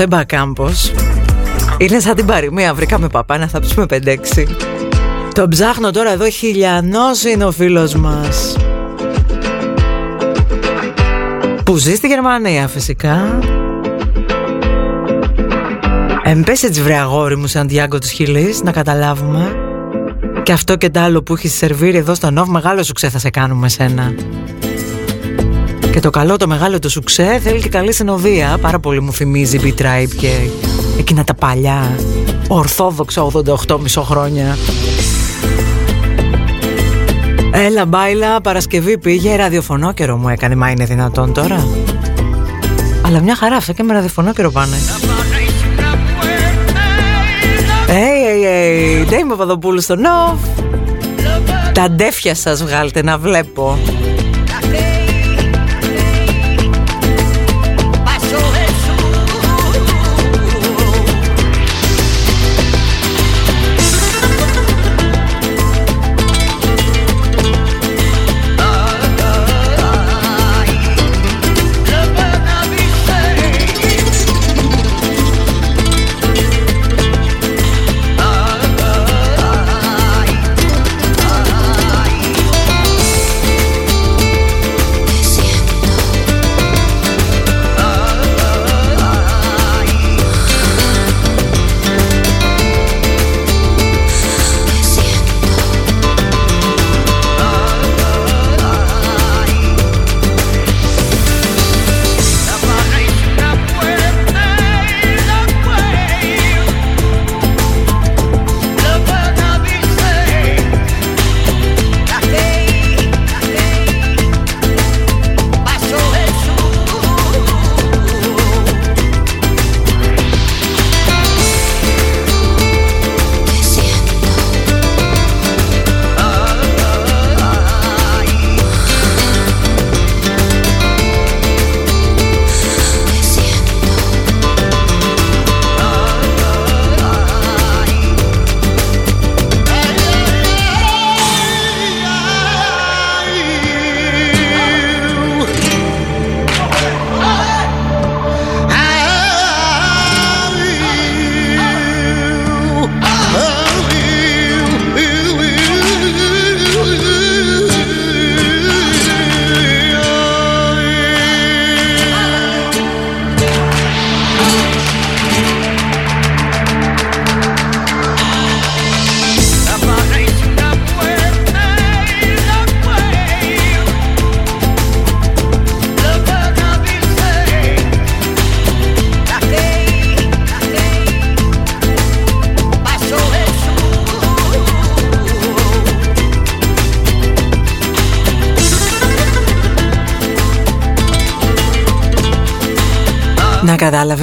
αυτόν τον Ζέμπα Κάμπος. Είναι σαν την παροιμία. Βρήκαμε παπά θα ψούμε 5-6 Τον ψάχνω τώρα εδώ. Χιλιανός είναι ο φίλος μας. Που ζει στη Γερμανία φυσικά. Εμπέσε τις βρε αγόρι μου Σαντιάγκο της Χιλής να καταλάβουμε. Και αυτό και το άλλο που έχεις σερβίρει εδώ στο Νόβ Μεγάλο σου θα σε κάνουμε σένα και το καλό το μεγάλο το σουξέ θέλει και καλή συνοδεία. Πάρα πολύ μου θυμίζει B-Tribe και εκείνα τα παλιά ορθόδοξα 88 μισό χρόνια. Έλα μπάιλα, Παρασκευή πήγε, ραδιοφωνό καιρό μου έκανε, μα είναι δυνατόν τώρα. Αλλά μια χαρά, αυτά και με ραδιοφωνό καιρό πάνε. Hey, hey, hey, Ντέιμο Παπαδοπούλου στο Νοβ. Τα ντέφια σας βγάλτε να βλέπω.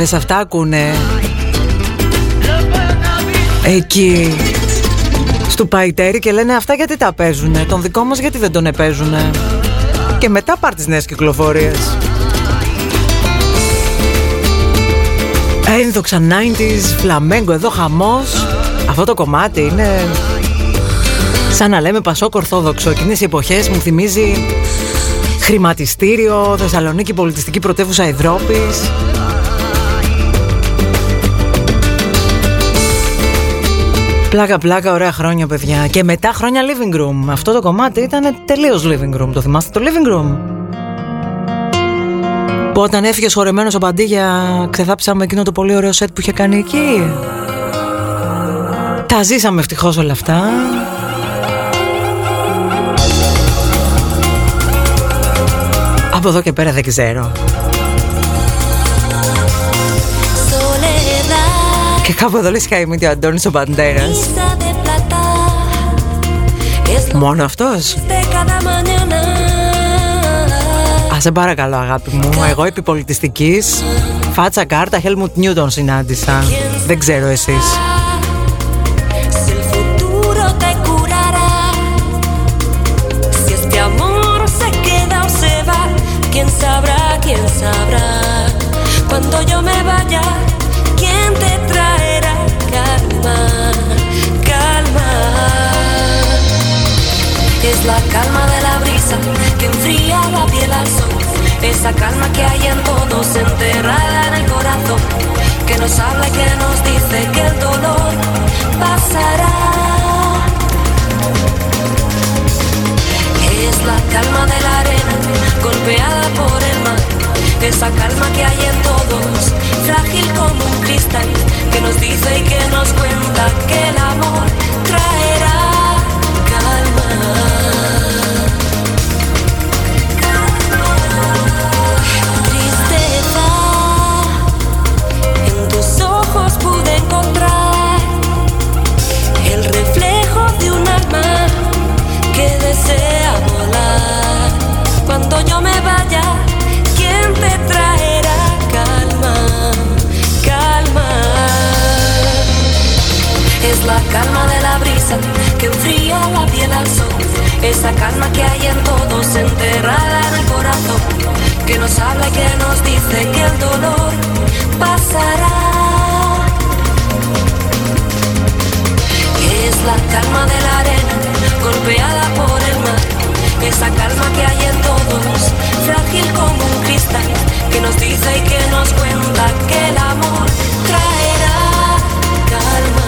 Κατάλαβες αυτά ακούνε. Εκεί Στου Παϊτέρι και λένε αυτά γιατί τα παίζουνε; Τον δικό μας γιατί δεν τον επέζουνε; Και μετά πάρ τις νέες κυκλοφορίες. Ένδοξα 90s, φλαμέγκο εδώ χαμός. Αυτό το κομμάτι είναι Σαν να λέμε Πασόκ Ορθόδοξο. Εκείνες οι εποχές μου θυμίζει Χρηματιστήριο, Θεσσαλονίκη Πολιτιστική Πρωτεύουσα Ευρώπης Πλάκα, πλάκα, ωραία χρόνια, παιδιά. Και μετά χρόνια living room. Αυτό το κομμάτι ήταν τελείως living room. Το θυμάστε το living room; Που όταν έφυγες χορεμένο ο Παντίγια, ξεθάψαμε εκείνο το πολύ ωραίο σετ που είχε κάνει εκεί; Τα ζήσαμε ευτυχώς όλα αυτά. Από εδώ και πέρα δεν ξέρω. Και κάπου εδώ λες χαίμητη ο Αντώνης ο Παντέρας. Μόνο αυτός; Α, σε παρακαλώ αγάπη μου. Εγώ επιπολιτιστικής Φάτσα κάρτα Helmut Newton συνάντησα. Δεν ξέρω εσείς es la calma de la brisa que enfría la piel al sol esa calma que hay en todos enterrada en el corazón, que nos habla y que nos dice que el dolor pasará. Es la calma de la arena golpeada por el mar, esa calma que hay en todos, frágil como un cristal, que nos dice y que nos cuenta que el amor traerá calma. Cuando yo me vaya, ¿quién te traerá calma? Calma. Es la calma de la brisa que enfría la piel al sol. Esa calma que hay en todos, enterrada en el corazón. Que nos habla y que nos dice que el dolor pasará. Es la calma de la arena golpeada por el mar. Esa calma que hay en todos, frágil como un cristal, que nos dice y que nos cuenta que el amor traerá calma.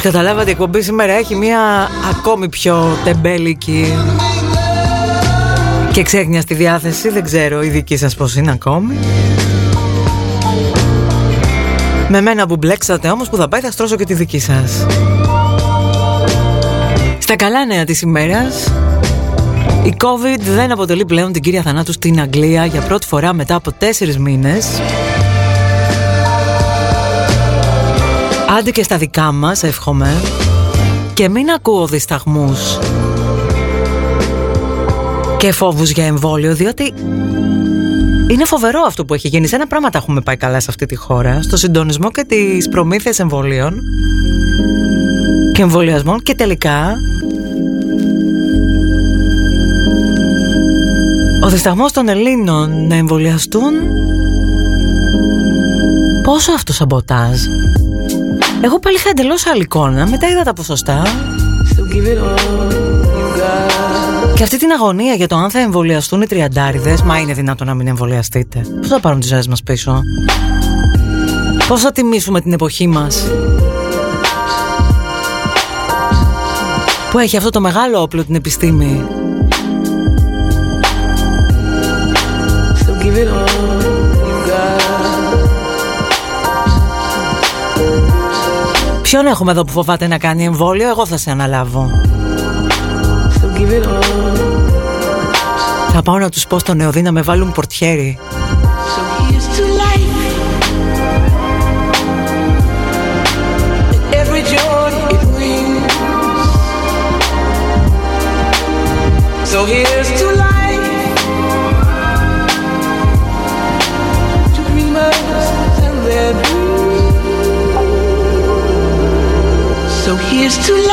Καταλάβατε η εκπομπή σήμερα έχει μια ακόμη πιο τεμπέλικη και ξέχνια στη διάθεση. Δεν ξέρω η δική σας πως είναι ακόμη. Με μένα που μπλέξατε όμως που θα πάει θα στρώσω και τη δική σας. Στα καλά νέα της ημέρας η COVID δεν αποτελεί πλέον την κύρια θανάτου στην Αγγλία για πρώτη φορά μετά από τέσσερις μήνες Άντε και στα δικά μας εύχομαι. Και μην ακούω δισταγμούς Και φόβους για εμβόλιο Διότι είναι φοβερό αυτό που έχει γίνει. Σε ένα πράγμα τα έχουμε πάει καλά σε αυτή τη χώρα. Στο συντονισμό και τις προμήθειες εμβολίων Και εμβολιασμών Και τελικά Ο δισταγμός των Ελλήνων να εμβολιαστούν. Πόσο αυτό σαμποτάζ εγώ πάλι είχα εντελώς άλλη εικόνα. Μετά είδα τα ποσοστά. Και αυτή την αγωνία για το αν θα εμβολιαστούν οι τριαντάριδες, μα είναι δυνατόν να μην εμβολιαστείτε. Πώς θα πάρουν τις ζωές μας πίσω, Πώς θα τιμήσουμε την εποχή μας, που έχει αυτό το μεγάλο όπλο την επιστήμη. Ποιον έχουμε εδώ που φοβάται να κάνει εμβόλιο, εγώ θα σε αναλάβω. Θα πάω να τους πω στον νεοδί να με βάλουν πορτιέρι. to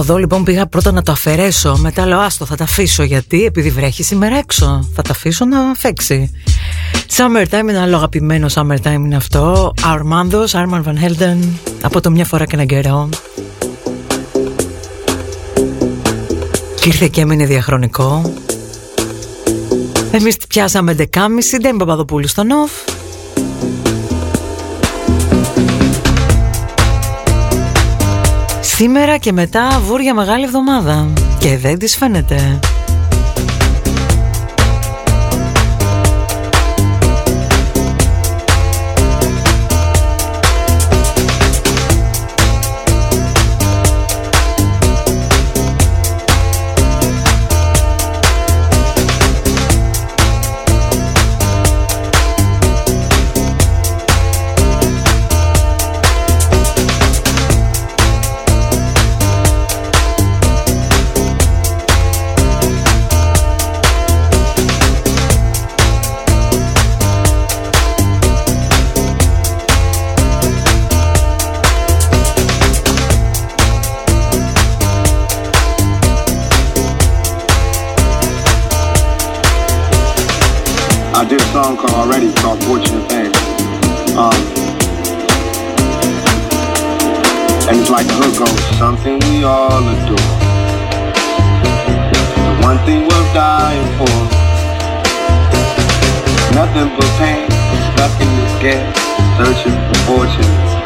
εδώ λοιπόν πήγα πρώτα να το αφαιρέσω Μετά λέω άστο θα τα αφήσω Γιατί επειδή βρέχει σήμερα έξω Θα τα αφήσω να φέξει Summertime είναι άλλο αγαπημένο Summertime είναι αυτό. Αρμάνδος, Arman Van Helden Από το μια φορά και έναν καιρό Και ήρθε και έμεινε διαχρονικό. Εμείς πιάσαμε 11.30 Δεν Παπαδοπούλου στο Νοφ Σήμερα και μετά βούρια μεγάλη εβδομάδα. Και δεν της φαίνεται time for. Nothing but pain, stuck in this gap, searching for fortune.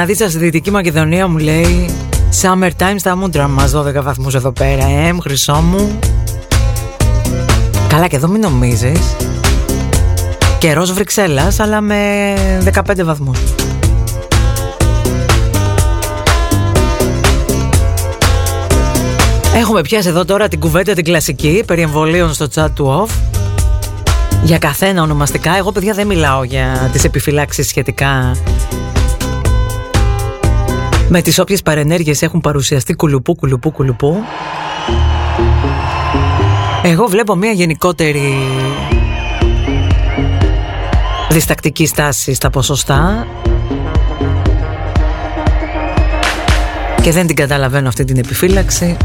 Φιλεναδίτσα στη Δυτική Μακεδονία μου λέει Summer time στα μούτρα μας 12 βαθμούς εδώ πέρα Εμ, χρυσό μου Καλά και εδώ μην νομίζεις. Καιρός Βρυξέλλας αλλά με 15 βαθμούς. Έχουμε πιάσει εδώ τώρα την κουβέντα την κλασική περί εμβολίων στο chat του off. Για καθένα ονομαστικά. Εγώ παιδιά δεν μιλάω για τις επιφυλάξεις σχετικά με τις όποιες παρενέργειες έχουν παρουσιαστεί κουλουπού, κουλουπού, κουλουπού. Εγώ βλέπω μια γενικότερη διστακτική στάση στα ποσοστά και δεν την καταλαβαίνω αυτή την επιφύλαξη.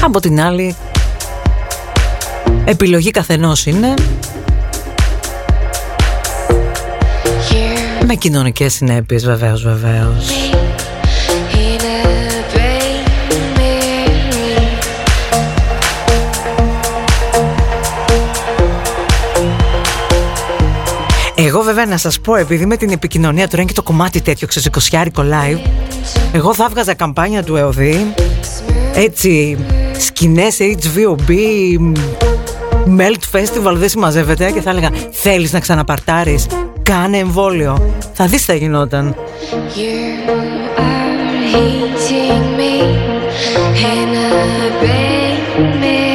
Από την άλλη, επιλογή καθενός είναι με κοινωνικές συνέπειες βεβαίως, βεβαίως. Εγώ βέβαια να σας πω επειδή με την επικοινωνία τώρα είναι και το κομμάτι τέτοιο ξεσηκωσιάρικο live Εγώ θα έβγαζα καμπάνια του ΕΟΔΗ Έτσι σκηνές HVOB Melt Festival δεν συμμαζεύεται και θα έλεγα θέλεις να ξαναπαρτάρεις; Κάνε εμβόλιο θα δεις θα γινόταν You are hating me in a Radio.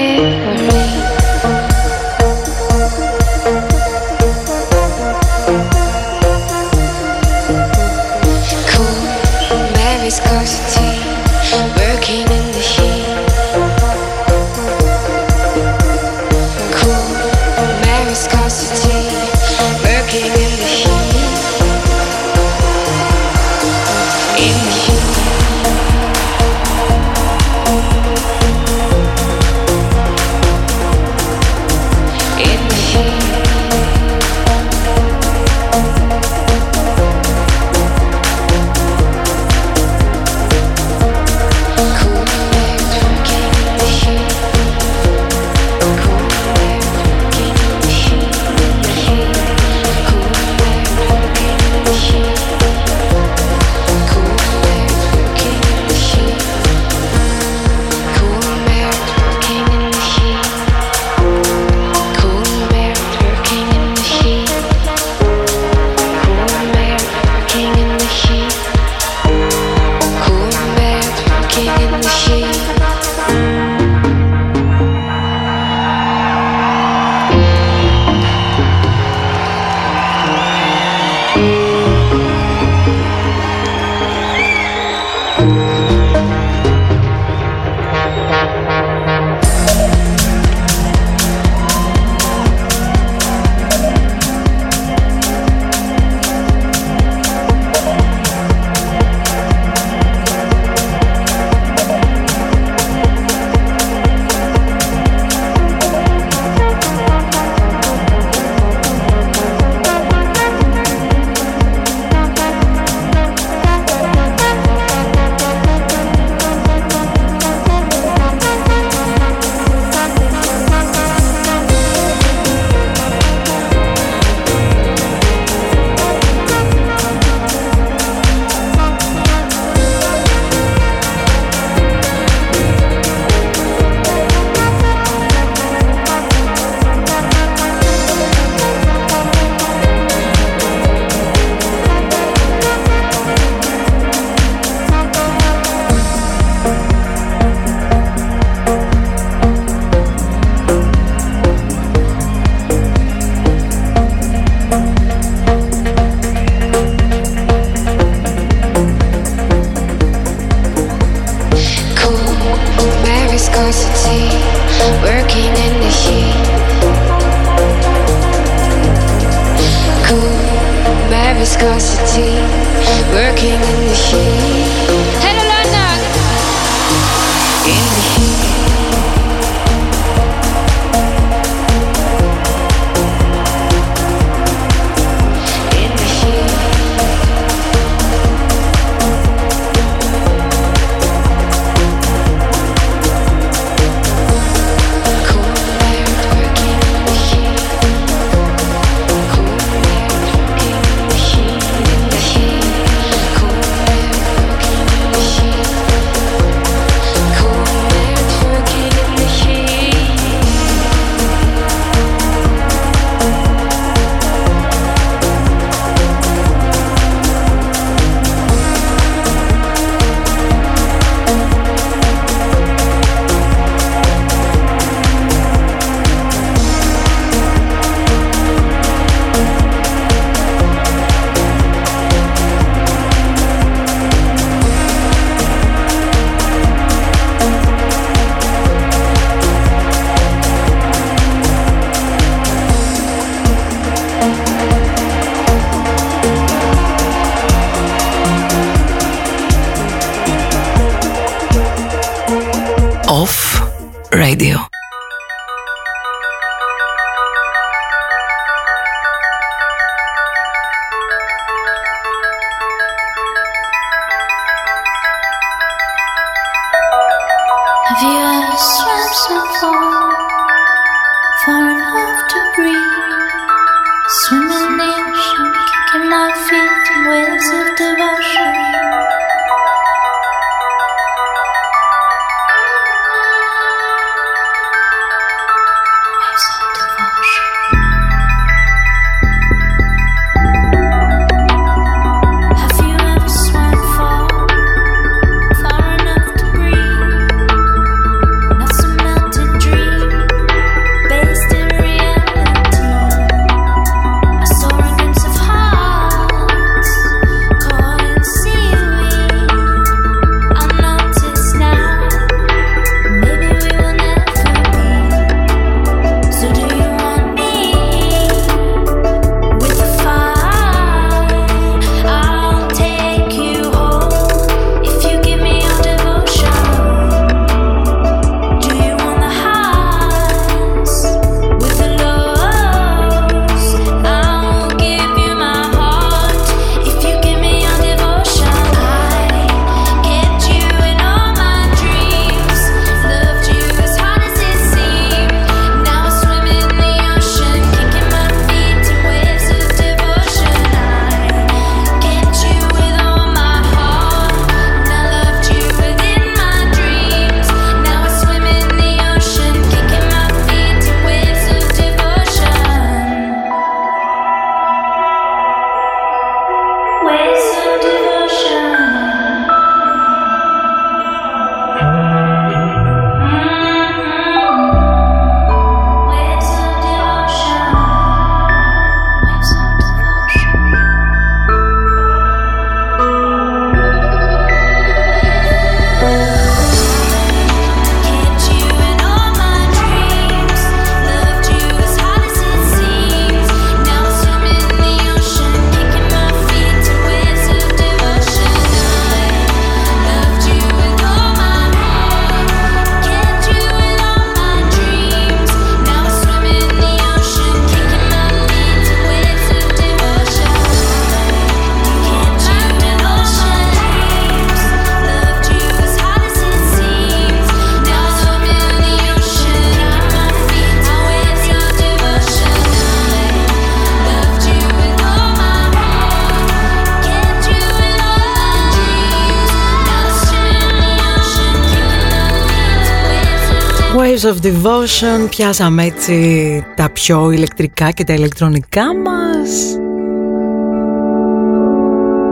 Of Devotion. Πιάσαμε έτσι τα πιο ηλεκτρικά και τα ηλεκτρονικά μας.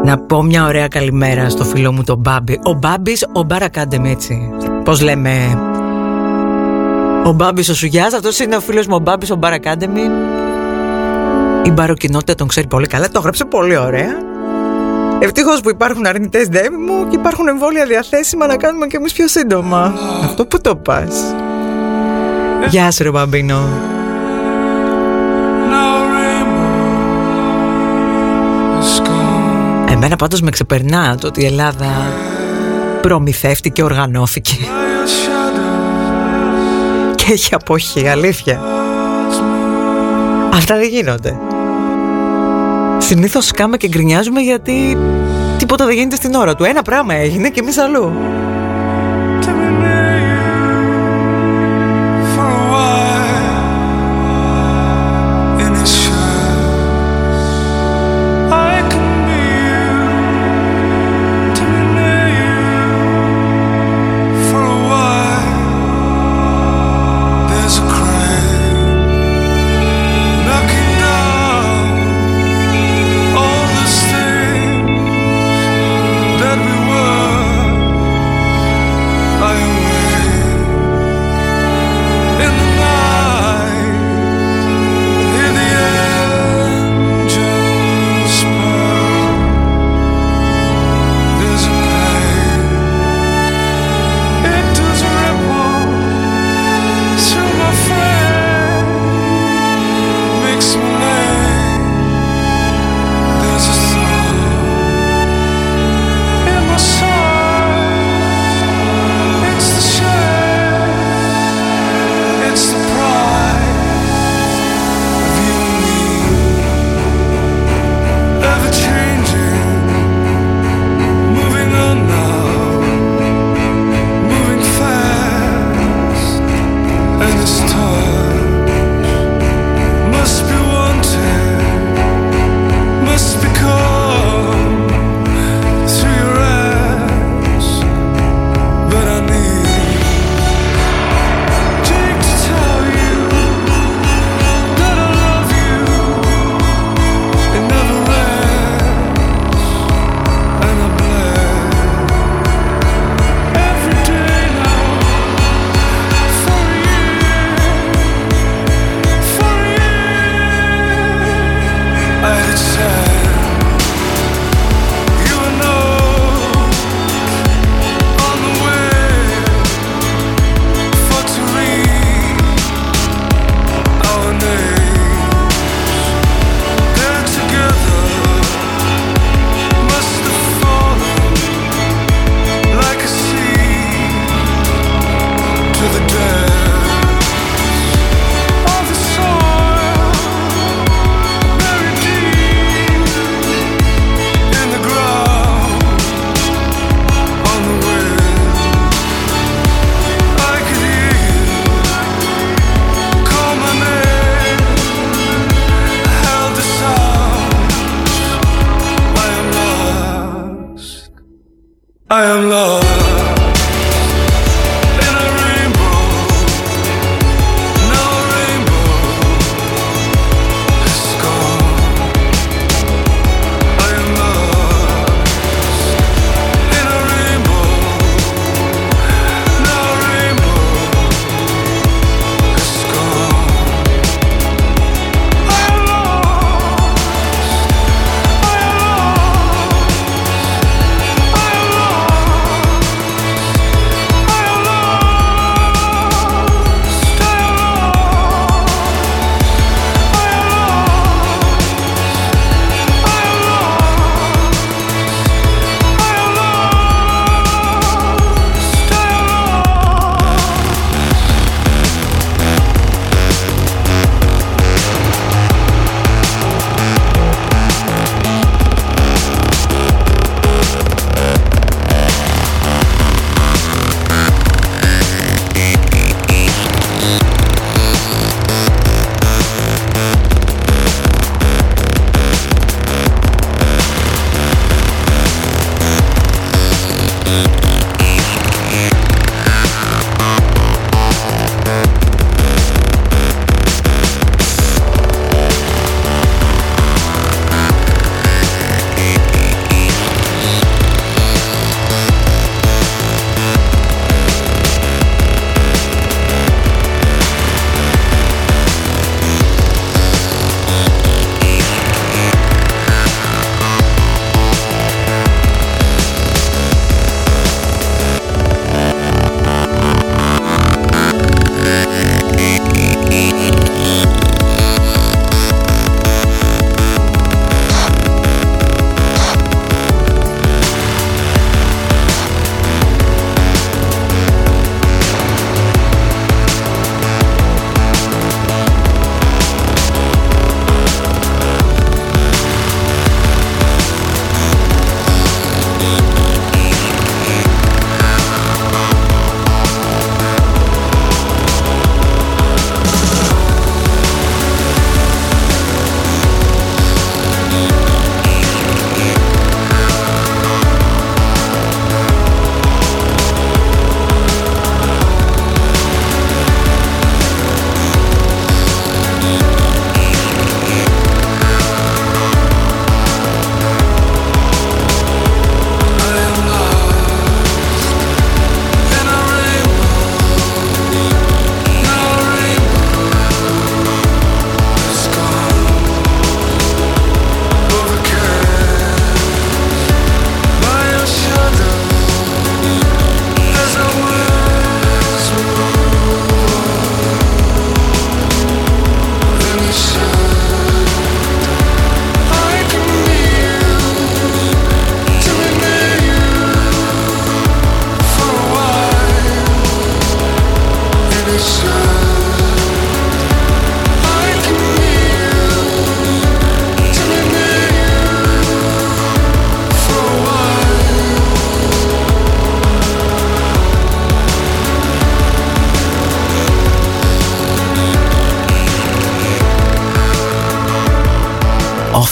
Να πω μια ωραία καλημέρα στο φίλο μου τον Μπάμπη. Ο Μπάμπης, ο Μπαρακάντεμ έτσι. Πώς λέμε; Ο Μπάμπης ο Σουγιάς Αυτός είναι ο φίλος μου ο Μπάμπης ο Μπαρακάντεμι Η μπαροκοινότητα τον ξέρει πολύ καλά Το έγραψε πολύ ωραία. Ευτυχώς που υπάρχουν αρνητές δέμοι μου και υπάρχουν εμβόλια διαθέσιμα να κάνουμε και εμείς πιο σύντομα. Αυτό που το πας. Γεια σου ρε Μπαμπίνο Εμένα πάντως με ξεπερνά το ότι η Ελλάδα προμηθεύτηκε, οργανώθηκε και έχει αποχή, αλήθεια. Αυτά δεν γίνονται. Συνήθως σκάμε και γκρινιάζουμε γιατί τίποτα δεν γίνεται στην ώρα του. Ένα πράγμα έγινε και εμείς αλλού.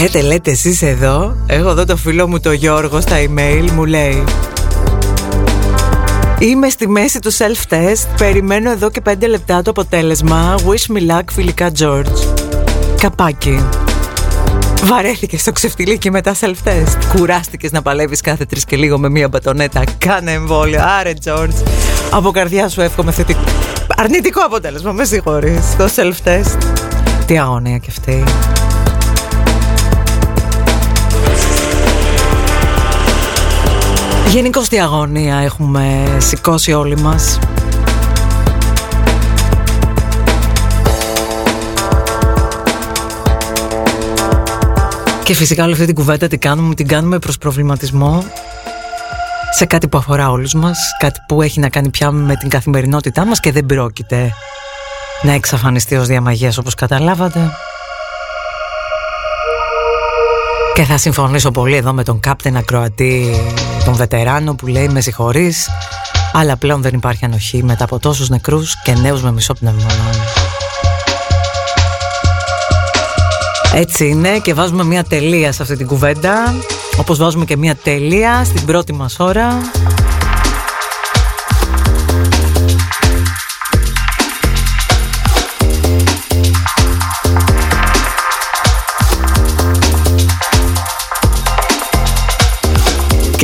Λέτε, λέτε εσείς εδώ. Έχω εδώ το φίλο μου το Γιώργο στα email Μου λέει Είμαι στη μέση του self-test. Περιμένω εδώ και 5 λεπτά το αποτέλεσμα. Wish me luck φιλικά George Καπάκι. Βαρέθηκες στο ξεφτιλίκι μετά self-test. Κουράστηκες να παλεύεις κάθε τρεις και λίγο με μία μπατονέτα. Κάνε εμβόλιο. Άρε George. Από καρδιά σου εύχομαι θετικό Αρνητικό αποτέλεσμα Με συγχωρείς. Το self-test. Τι αγωνία και αυτή Γενικώ τι αγωνία έχουμε σηκώσει όλοι μας Και φυσικά όλη αυτή την κουβέντα την κάνουμε, την κάνουμε προς προβληματισμό σε κάτι που αφορά όλους μας, κάτι που έχει να κάνει πια με την καθημερινότητά μας και δεν πρόκειται να εξαφανιστεί ως διαμαγείας όπως καταλάβατε. Και θα συμφωνήσω πολύ εδώ με τον κάπτεν ακροατή, τον βετεράνο που λέει με συγχωρείς, αλλά πλέον δεν υπάρχει ανοχή μετά από τόσους νεκρούς και νέους με μισό πνεύμα. Έτσι είναι και βάζουμε μια τελεία σε αυτή την κουβέντα Όπως βάζουμε και μια τελεία στην πρώτη μας ώρα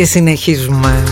Και συνεχίζουμε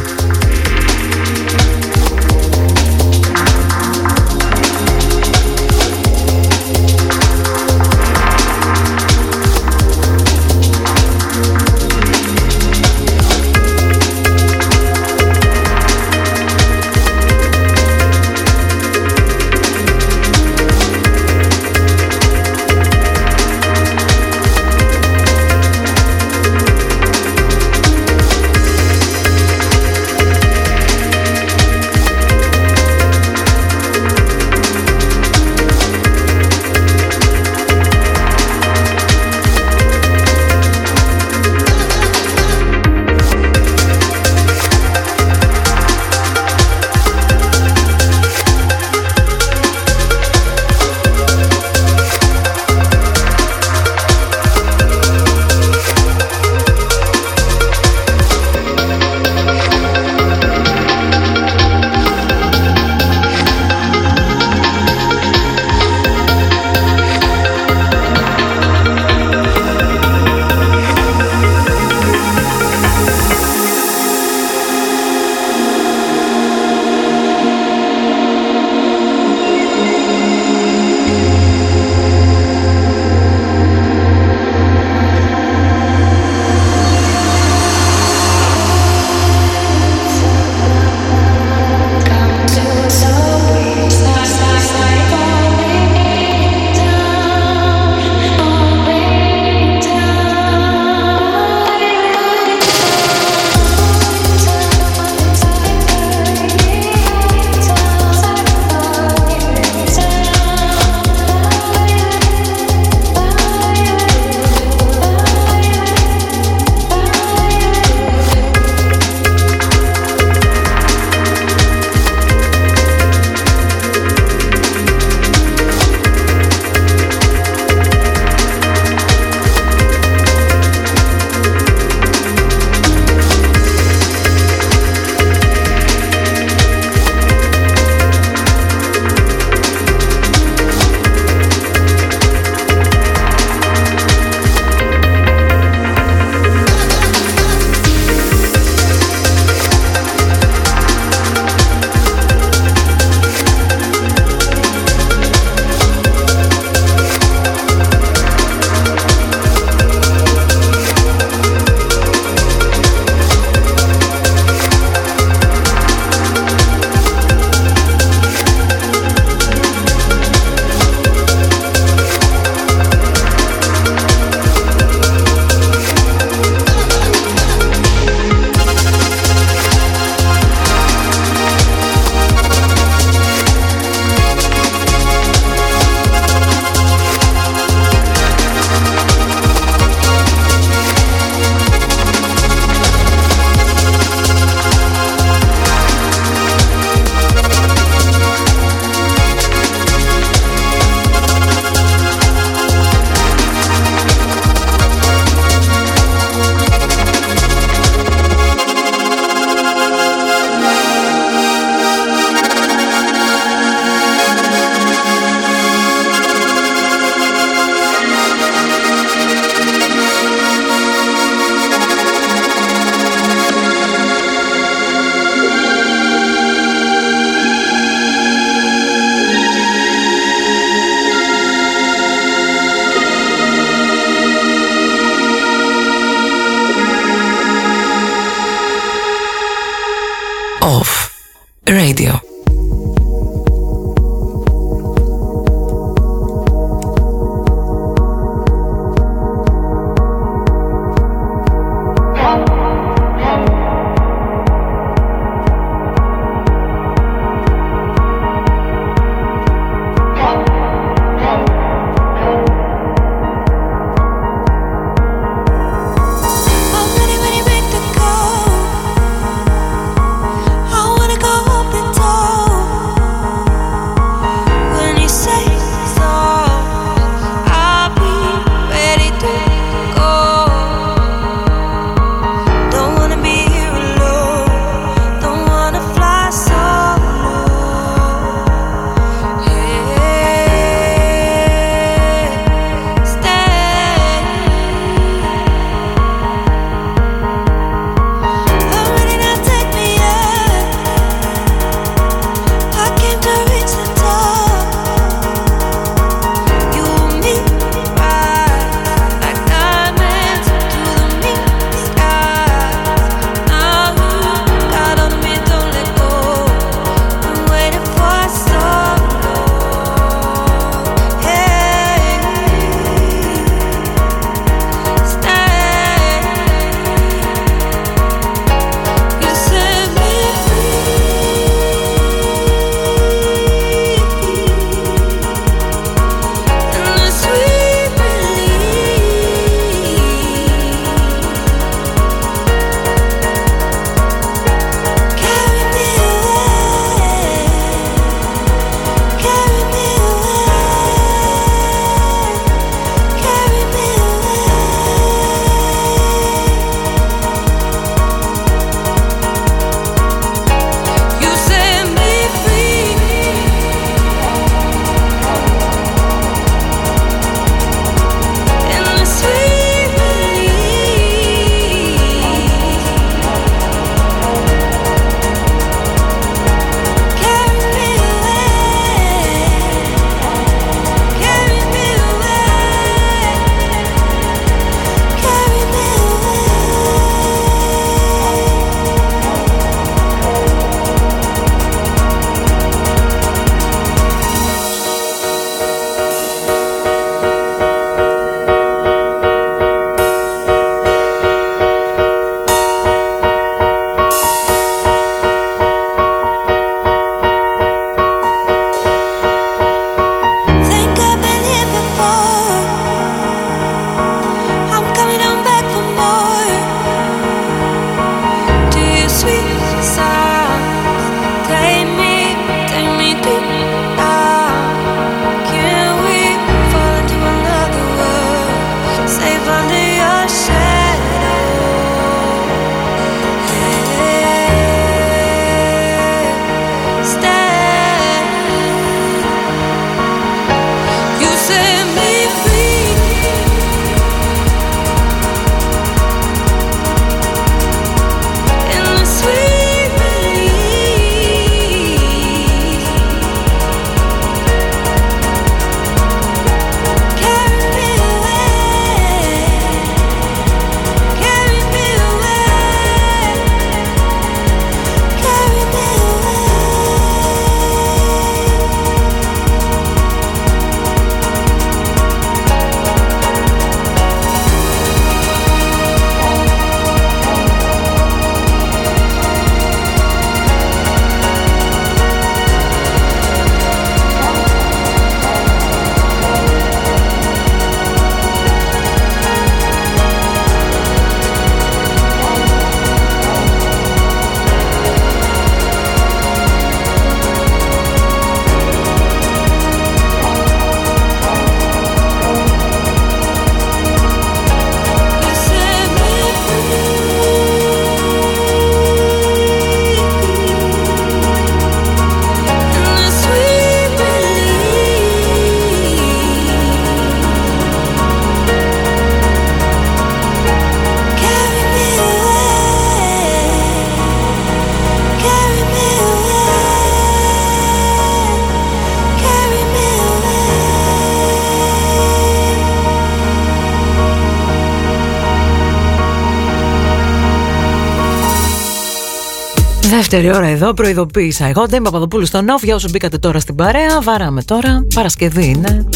Δεύτερη ώρα εδώ, προειδοποίησα. Εγώ δεν είμαι Παπαδοπούλου στο Νόφ. Για όσο μπήκατε τώρα στην παρέα, βαράμε τώρα. Παρασκευή είναι.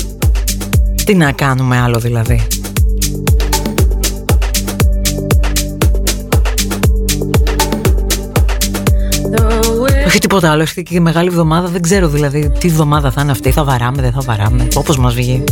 Τι να κάνουμε άλλο δηλαδή. Όχι τίποτα άλλο. Έχει και μεγάλη εβδομάδα. Δεν ξέρω δηλαδή τι εβδομάδα θα είναι αυτή. Θα βαράμε, δεν θα βαράμε. Όπως μας βγει.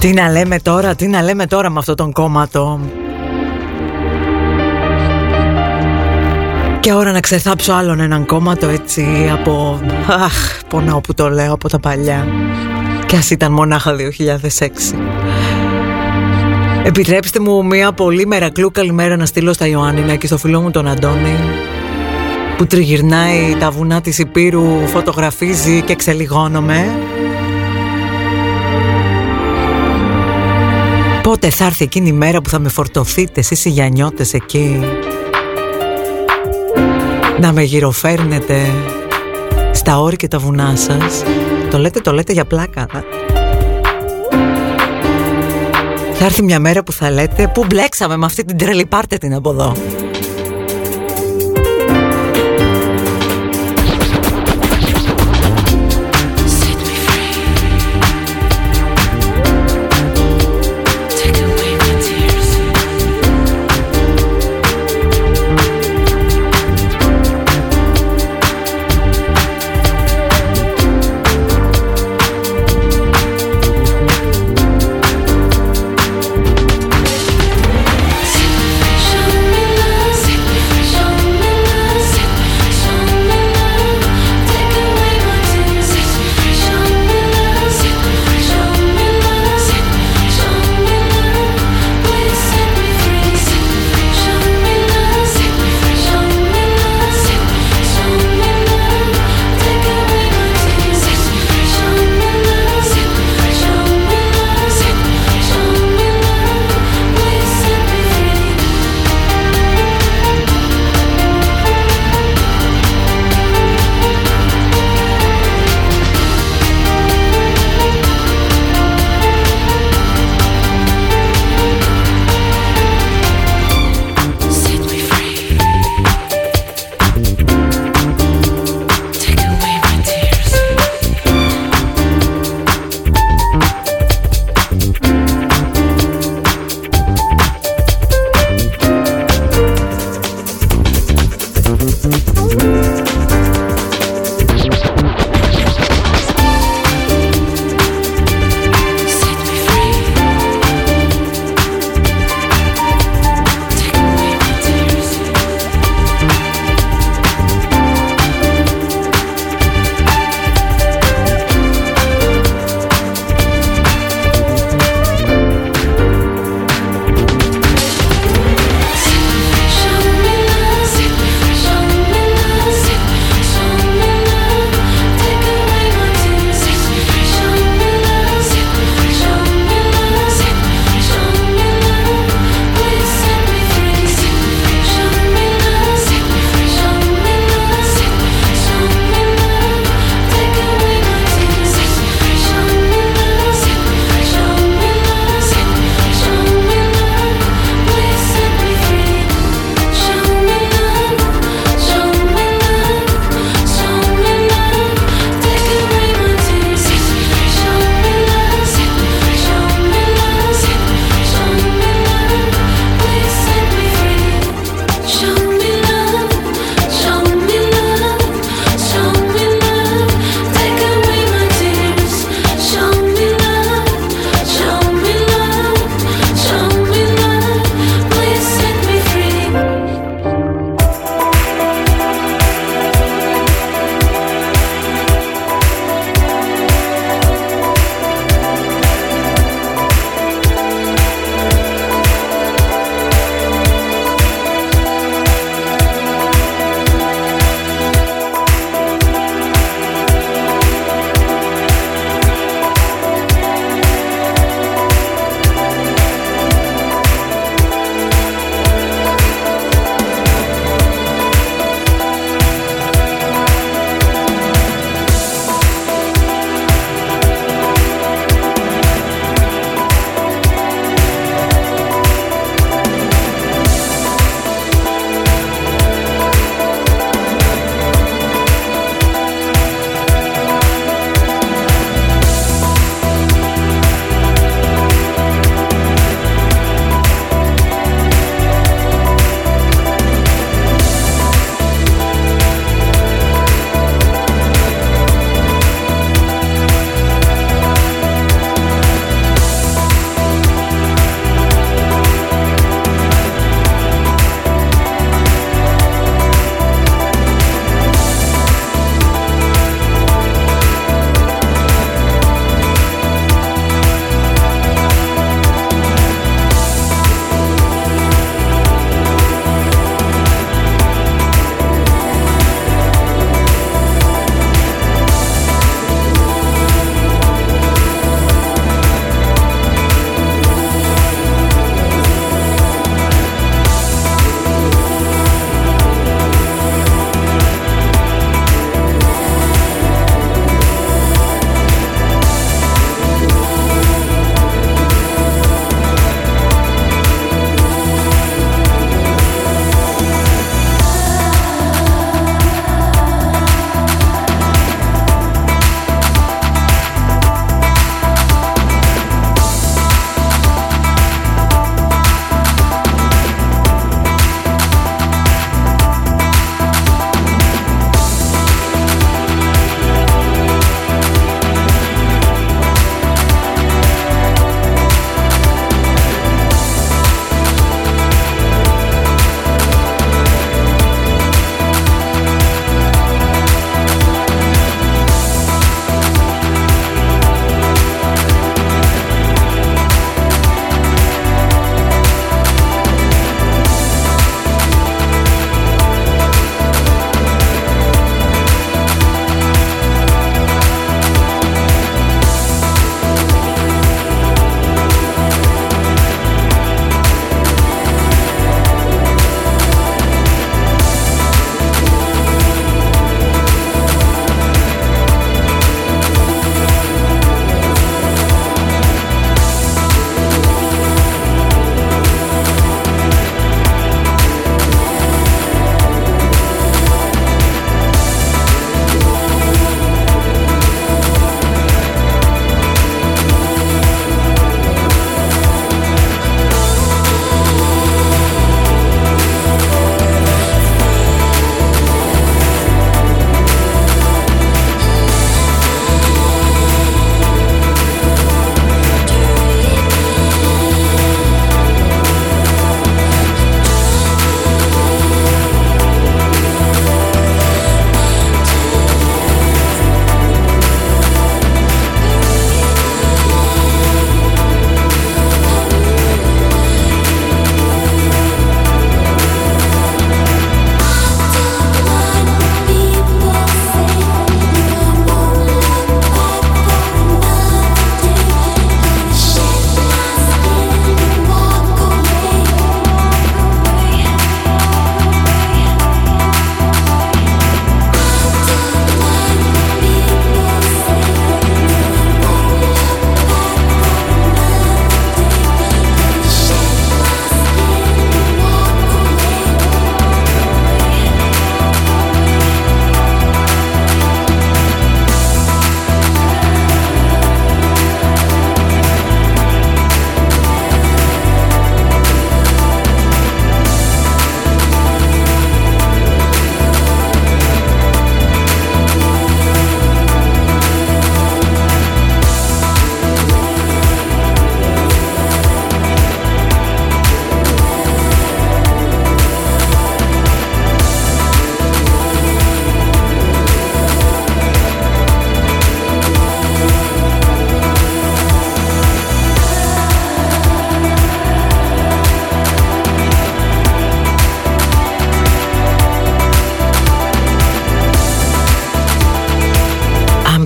Τι να λέμε τώρα, τι να λέμε τώρα με αυτό τον κόμματο; Και ώρα να ξεθάψω άλλον έναν κόμματο έτσι από... Αχ, πονάω που το λέω από τα παλιά. Και ας ήταν μονάχα 2006. Επιτρέψτε μου μια πολύ μερακλού καλημέρα να στείλω στα Ιωάννινα και στο φίλο μου τον Αντώνη που τριγυρνάει τα βουνά της Υπήρου, φωτογραφίζει και ξελιγώνομαι. Πότε θα έρθει εκείνη η μέρα που θα με φορτωθείτε εσείς οι γιανιώτες εκεί; Να με γυροφέρνετε στα όρη και τα βουνά σας; Το λέτε, το λέτε για πλάκα Θα έρθει μια μέρα που θα λέτε Πού μπλέξαμε με αυτή την τρελή πάρτε την από εδώ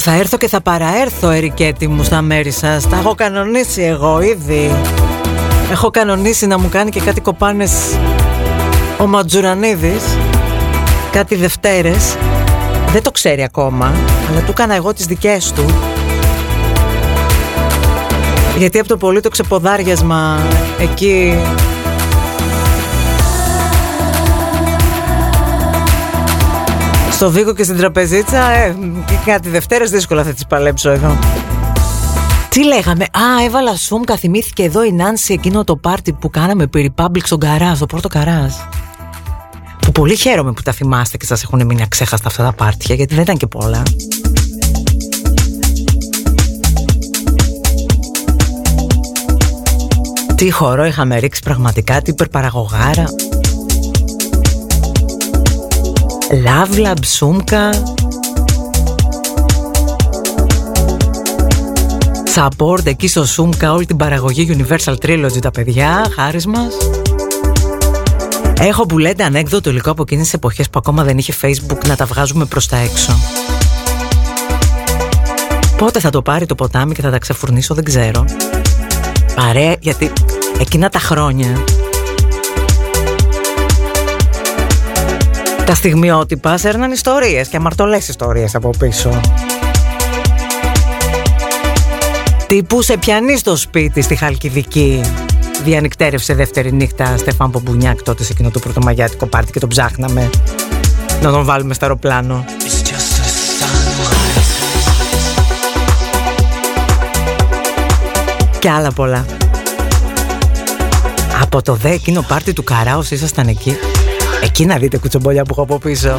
Θα έρθω και θα παραέρθω Ερικέτη μου στα μέρη σας. Τα έχω κανονίσει εγώ ήδη. Έχω κανονίσει να μου κάνει και κάτι κοπάνες Ο Ματζουρανίδης Κάτι Δευτέρες. Δεν το ξέρει ακόμα Αλλά του έκανα εγώ τις δικές του. Γιατί από το πολύ το ξεποδάριασμα Εκεί Στο Βίκο και στην Τραπεζίτσα ε, Κάτι Δευτέρες δύσκολα θα τις παλέψω εδώ τι λέγαμε, Α, έβαλα σούμκα. Θυμήθηκε εδώ η Νάνση εκείνο το πάρτι που κάναμε περί Republic στον Καράζ, το πρώτο Καράζ. Που πολύ χαίρομαι που τα θυμάστε και σας έχουν μείνει αξέχαστα αυτά τα πάρτια, γιατί δεν ήταν και πολλά. Τι χορό είχαμε ρίξει πραγματικά, τι υπερπαραγωγάρα. Λάβλα, ψούμκα, support εκεί στο Σούμκα όλη την παραγωγή Universal Trilogy τα παιδιά, χάρη μας. Έχω που λέτε ανέκδοτο υλικό από εκείνες τις εποχές που ακόμα δεν είχε Facebook να τα βγάζουμε προς τα έξω. Πότε θα το πάρει το ποτάμι και θα τα ξεφουρνήσω δεν ξέρω. Παρέα γιατί εκείνα τα χρόνια τα στιγμιότυπα σέρναν ιστορίες και αμαρτωλές ιστορίες από πίσω. Τύπου σε πιανείς στο σπίτι στη Χαλκιδική. Διανυκτέρευσε δεύτερη νύχτα Στεφάν Πομπουνιάκ τότε σε εκείνο το πρωτομαγιάτικο πάρτι και τον ψάχναμε να τον βάλουμε στο αεροπλάνο. Και άλλα πολλά. Από το δε εκείνο πάρτι του Καράος ήσασταν εκεί; Εκεί να δείτε κουτσομπολιά που έχω από πίσω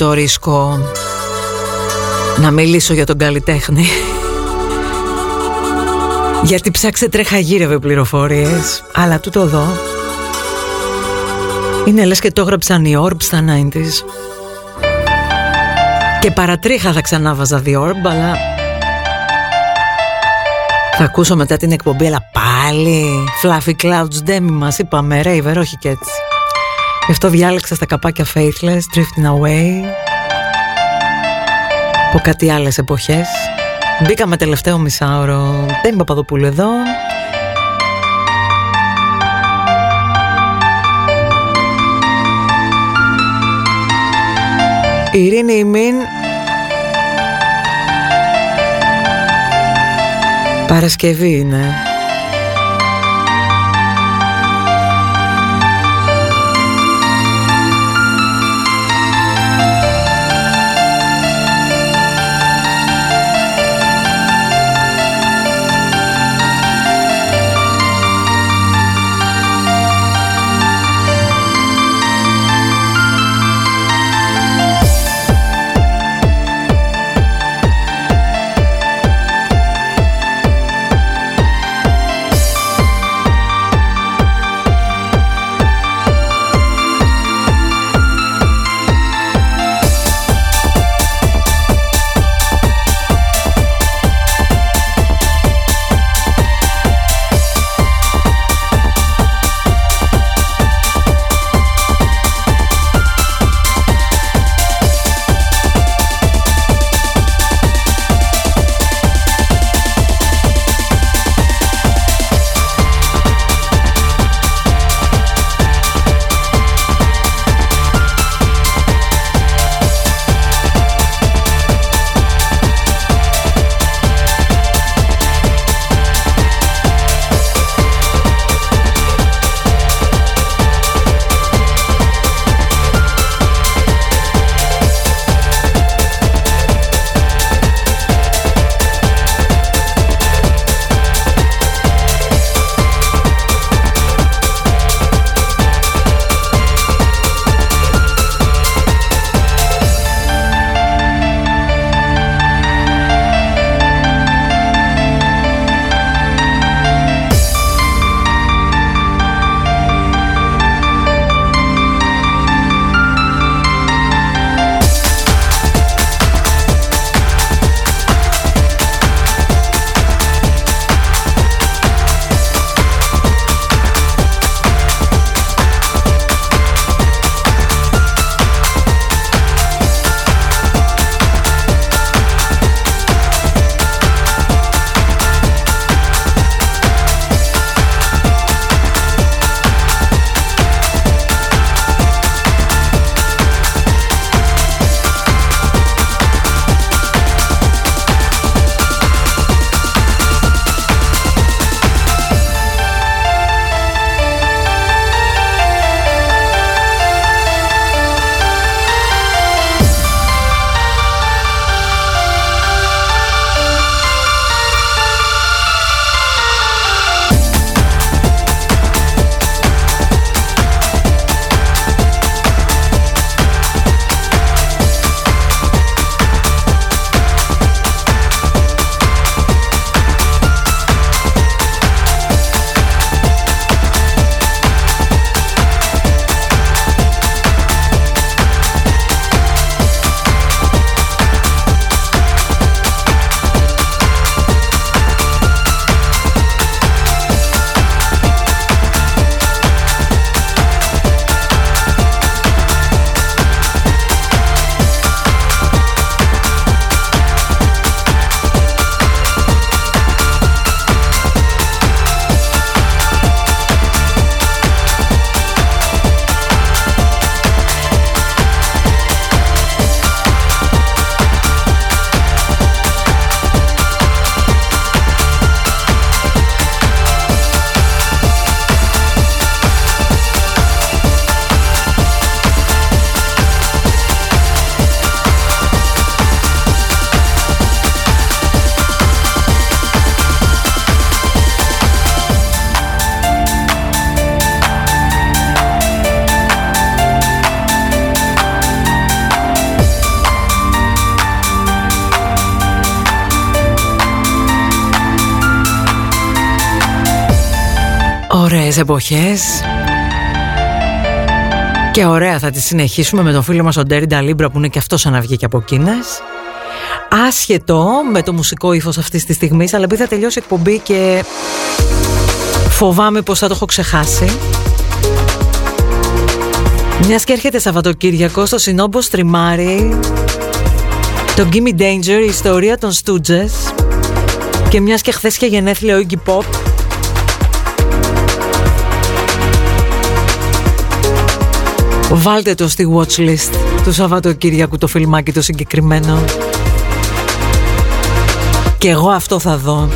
το ρίσκο. Να μιλήσω για τον καλλιτέχνη. Γιατί ψάξε τρέχα γύρευε πληροφορίες. Αλλά τούτο εδώ Είναι λες και το έγραψαν οι Orb στα 90s Και παρατρίχα θα ξανάβαζα The Orb Αλλά Θα ακούσω μετά την εκπομπή Αλλά πάλι. Fluffy Clouds Demi μας είπαμε Raver όχι και έτσι Γι' αυτό διάλεξα στα καπάκια Faithless Drifting Away Από κάτι άλλες εποχές Μπήκαμε τελευταίο μισάωρο. Δεν είμαι Παπαδοπούλου εδώ. Ειρήνη ημίν Παρασκευή είναι εποχές. Και ωραία θα τη συνεχίσουμε με τον φίλο μας ο Ντέρι Νταλίμπρα που είναι και αυτός αναυγήκε από Κίνας Άσχετο με το μουσικό ύφος αυτής της στιγμής αλλά επειδή θα τελειώσει η εκπομπή και φοβάμαι πως θα το έχω ξεχάσει. Μιας και έρχεται Σαββατοκύριακος στο Συνόμπο Στριμάρι το Gimme Danger, η ιστορία των Stooges. Και μιας και χθες και γενέθλια ο Iggy Pop Βάλτε το στη watchlist του Σαββατοκύριακου το φιλμάκι το συγκεκριμένο. Και εγώ αυτό θα δω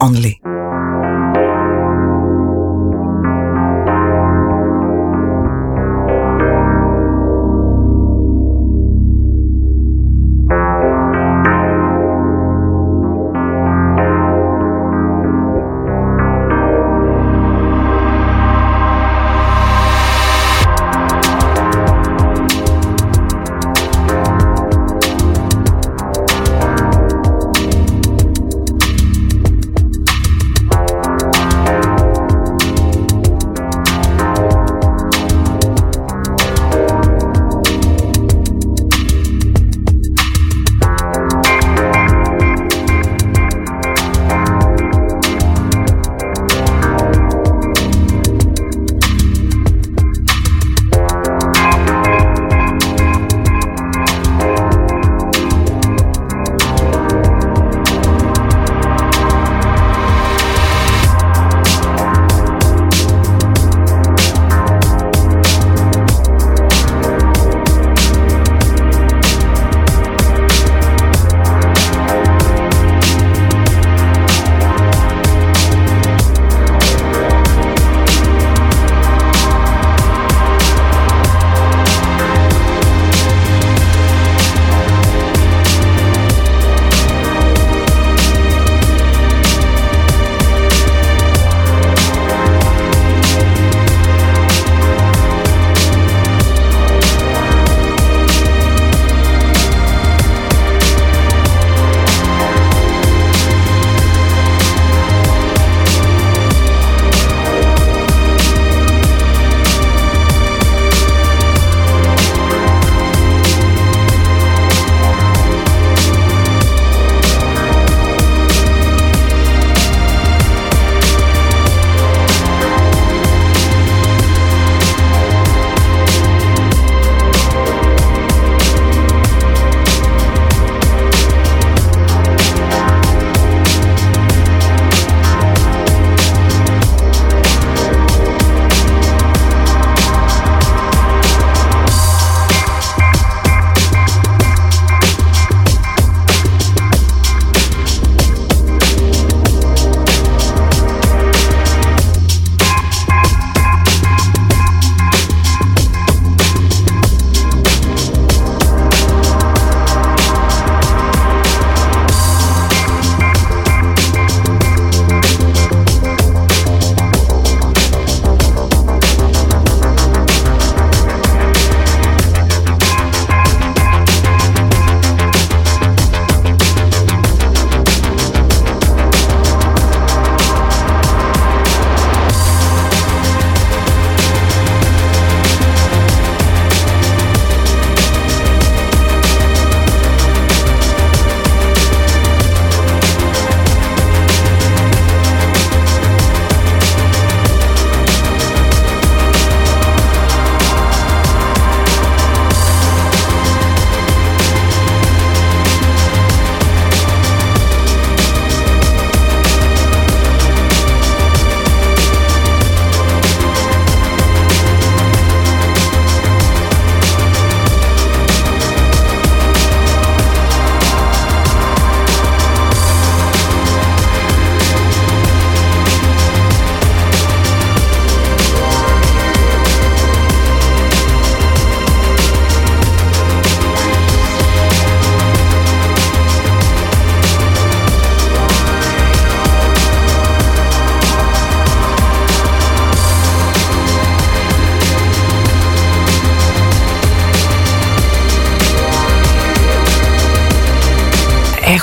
only.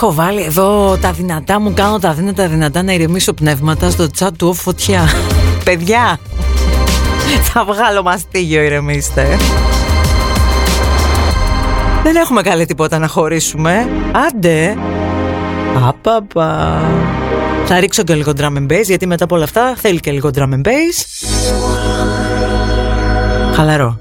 Έχω βάλει εδώ τα δυνατά μου, κάνω τα δύνατα δυνατά να ηρεμήσω πνεύματα στο chat του φωτιά. Παιδιά, θα βγάλω μαστίγιο, ηρεμήστε. Δεν έχουμε καλή τίποτα να χωρίσουμε. Άντε. Απαπα. Θα ρίξω και λίγο drum and bass, γιατί μετά από όλα αυτά θέλει και λίγο drum and bass. Χαλαρό.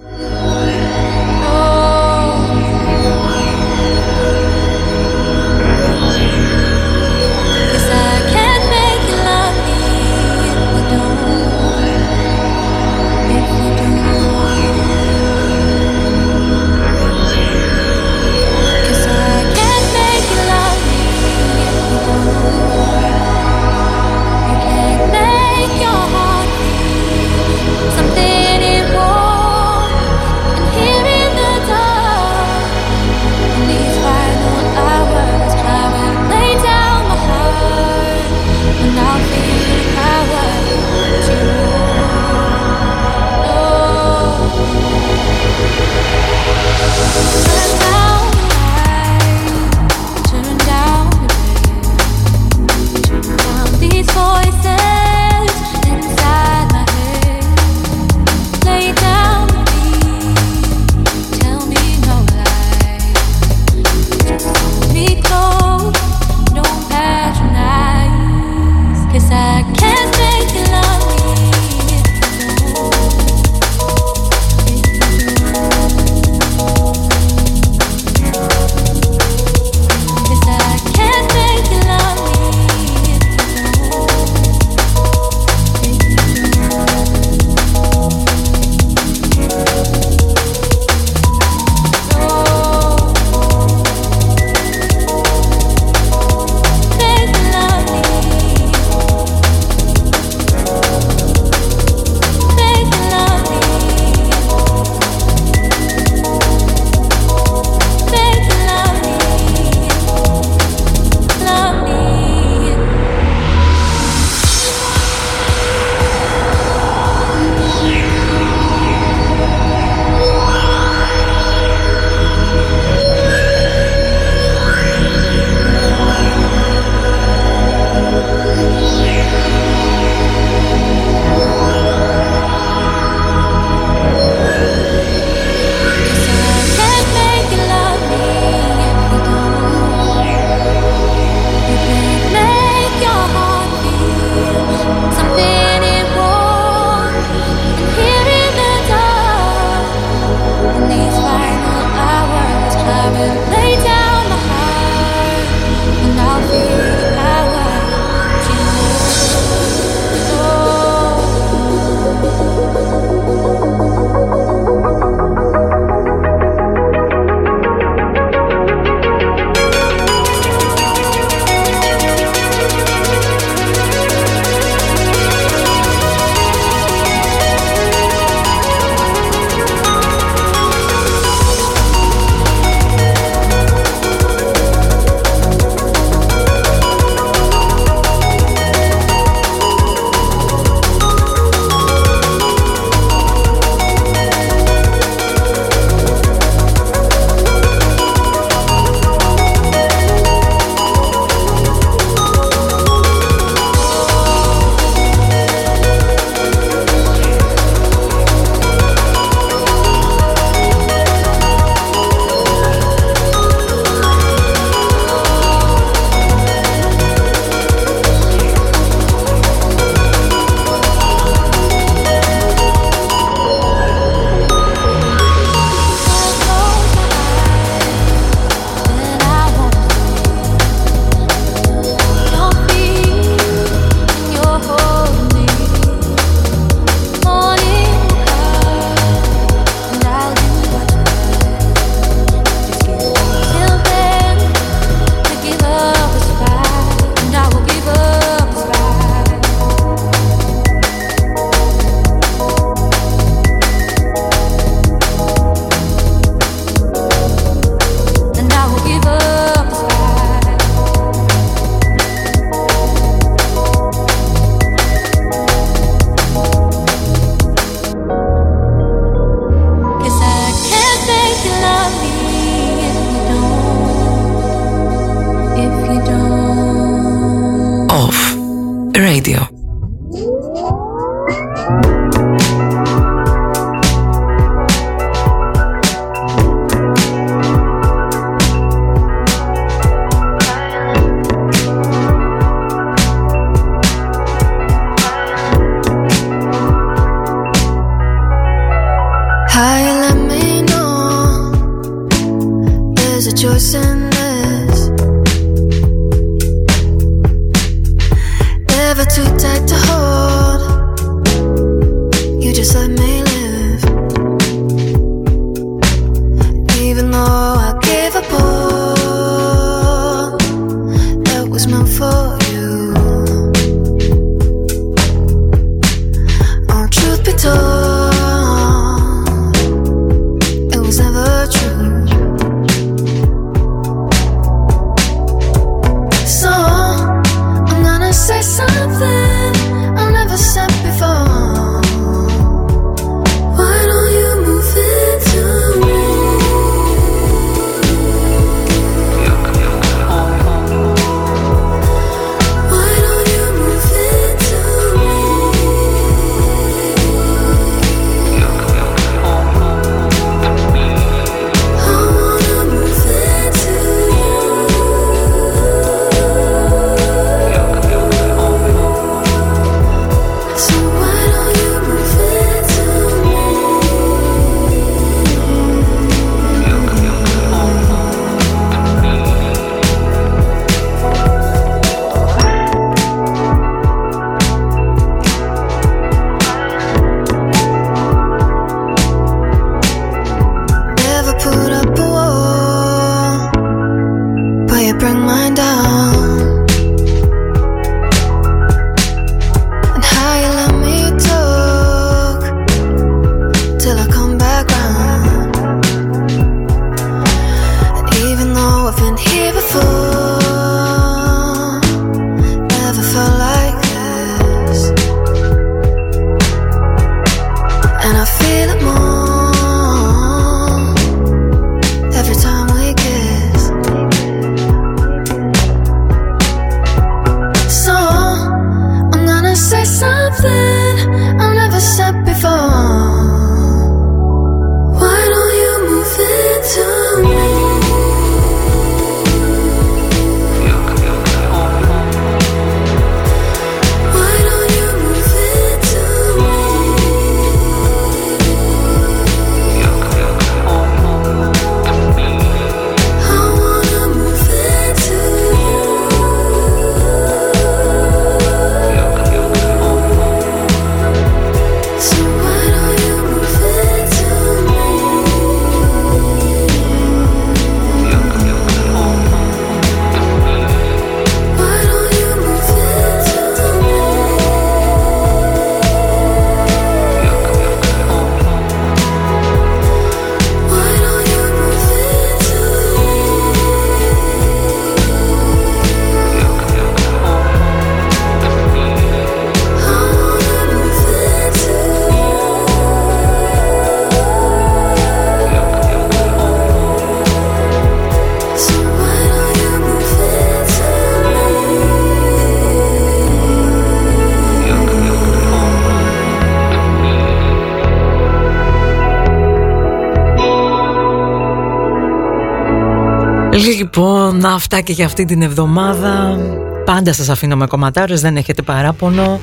Λοιπόν, αυτά και για αυτή την εβδομάδα. Πάντα σας αφήνω με κομματάρες, δεν έχετε παράπονο.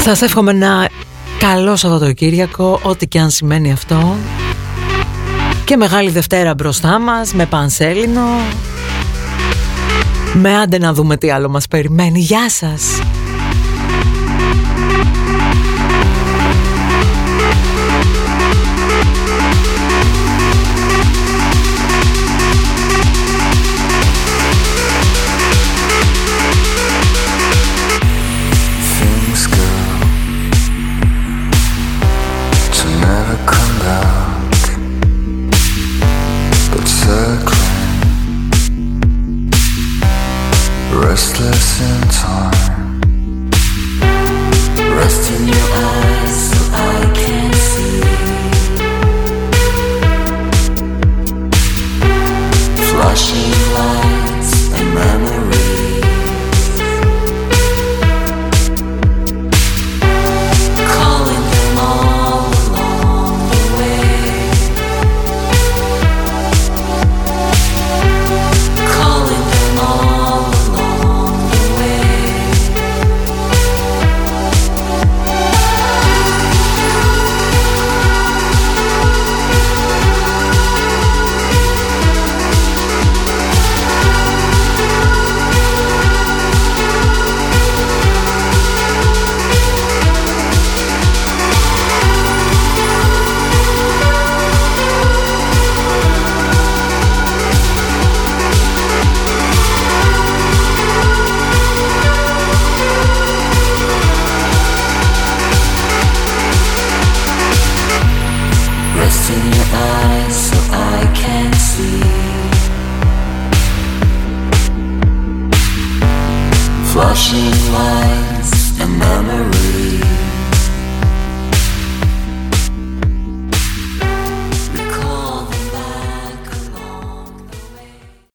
Σας εύχομαι ένα καλό Σαββατοκύριακο, ό,τι και αν σημαίνει αυτό. Και Μεγάλη Δευτέρα μπροστά μας, με πανσέλινο. Με άντε να δούμε τι άλλο μας περιμένει. Γεια σας!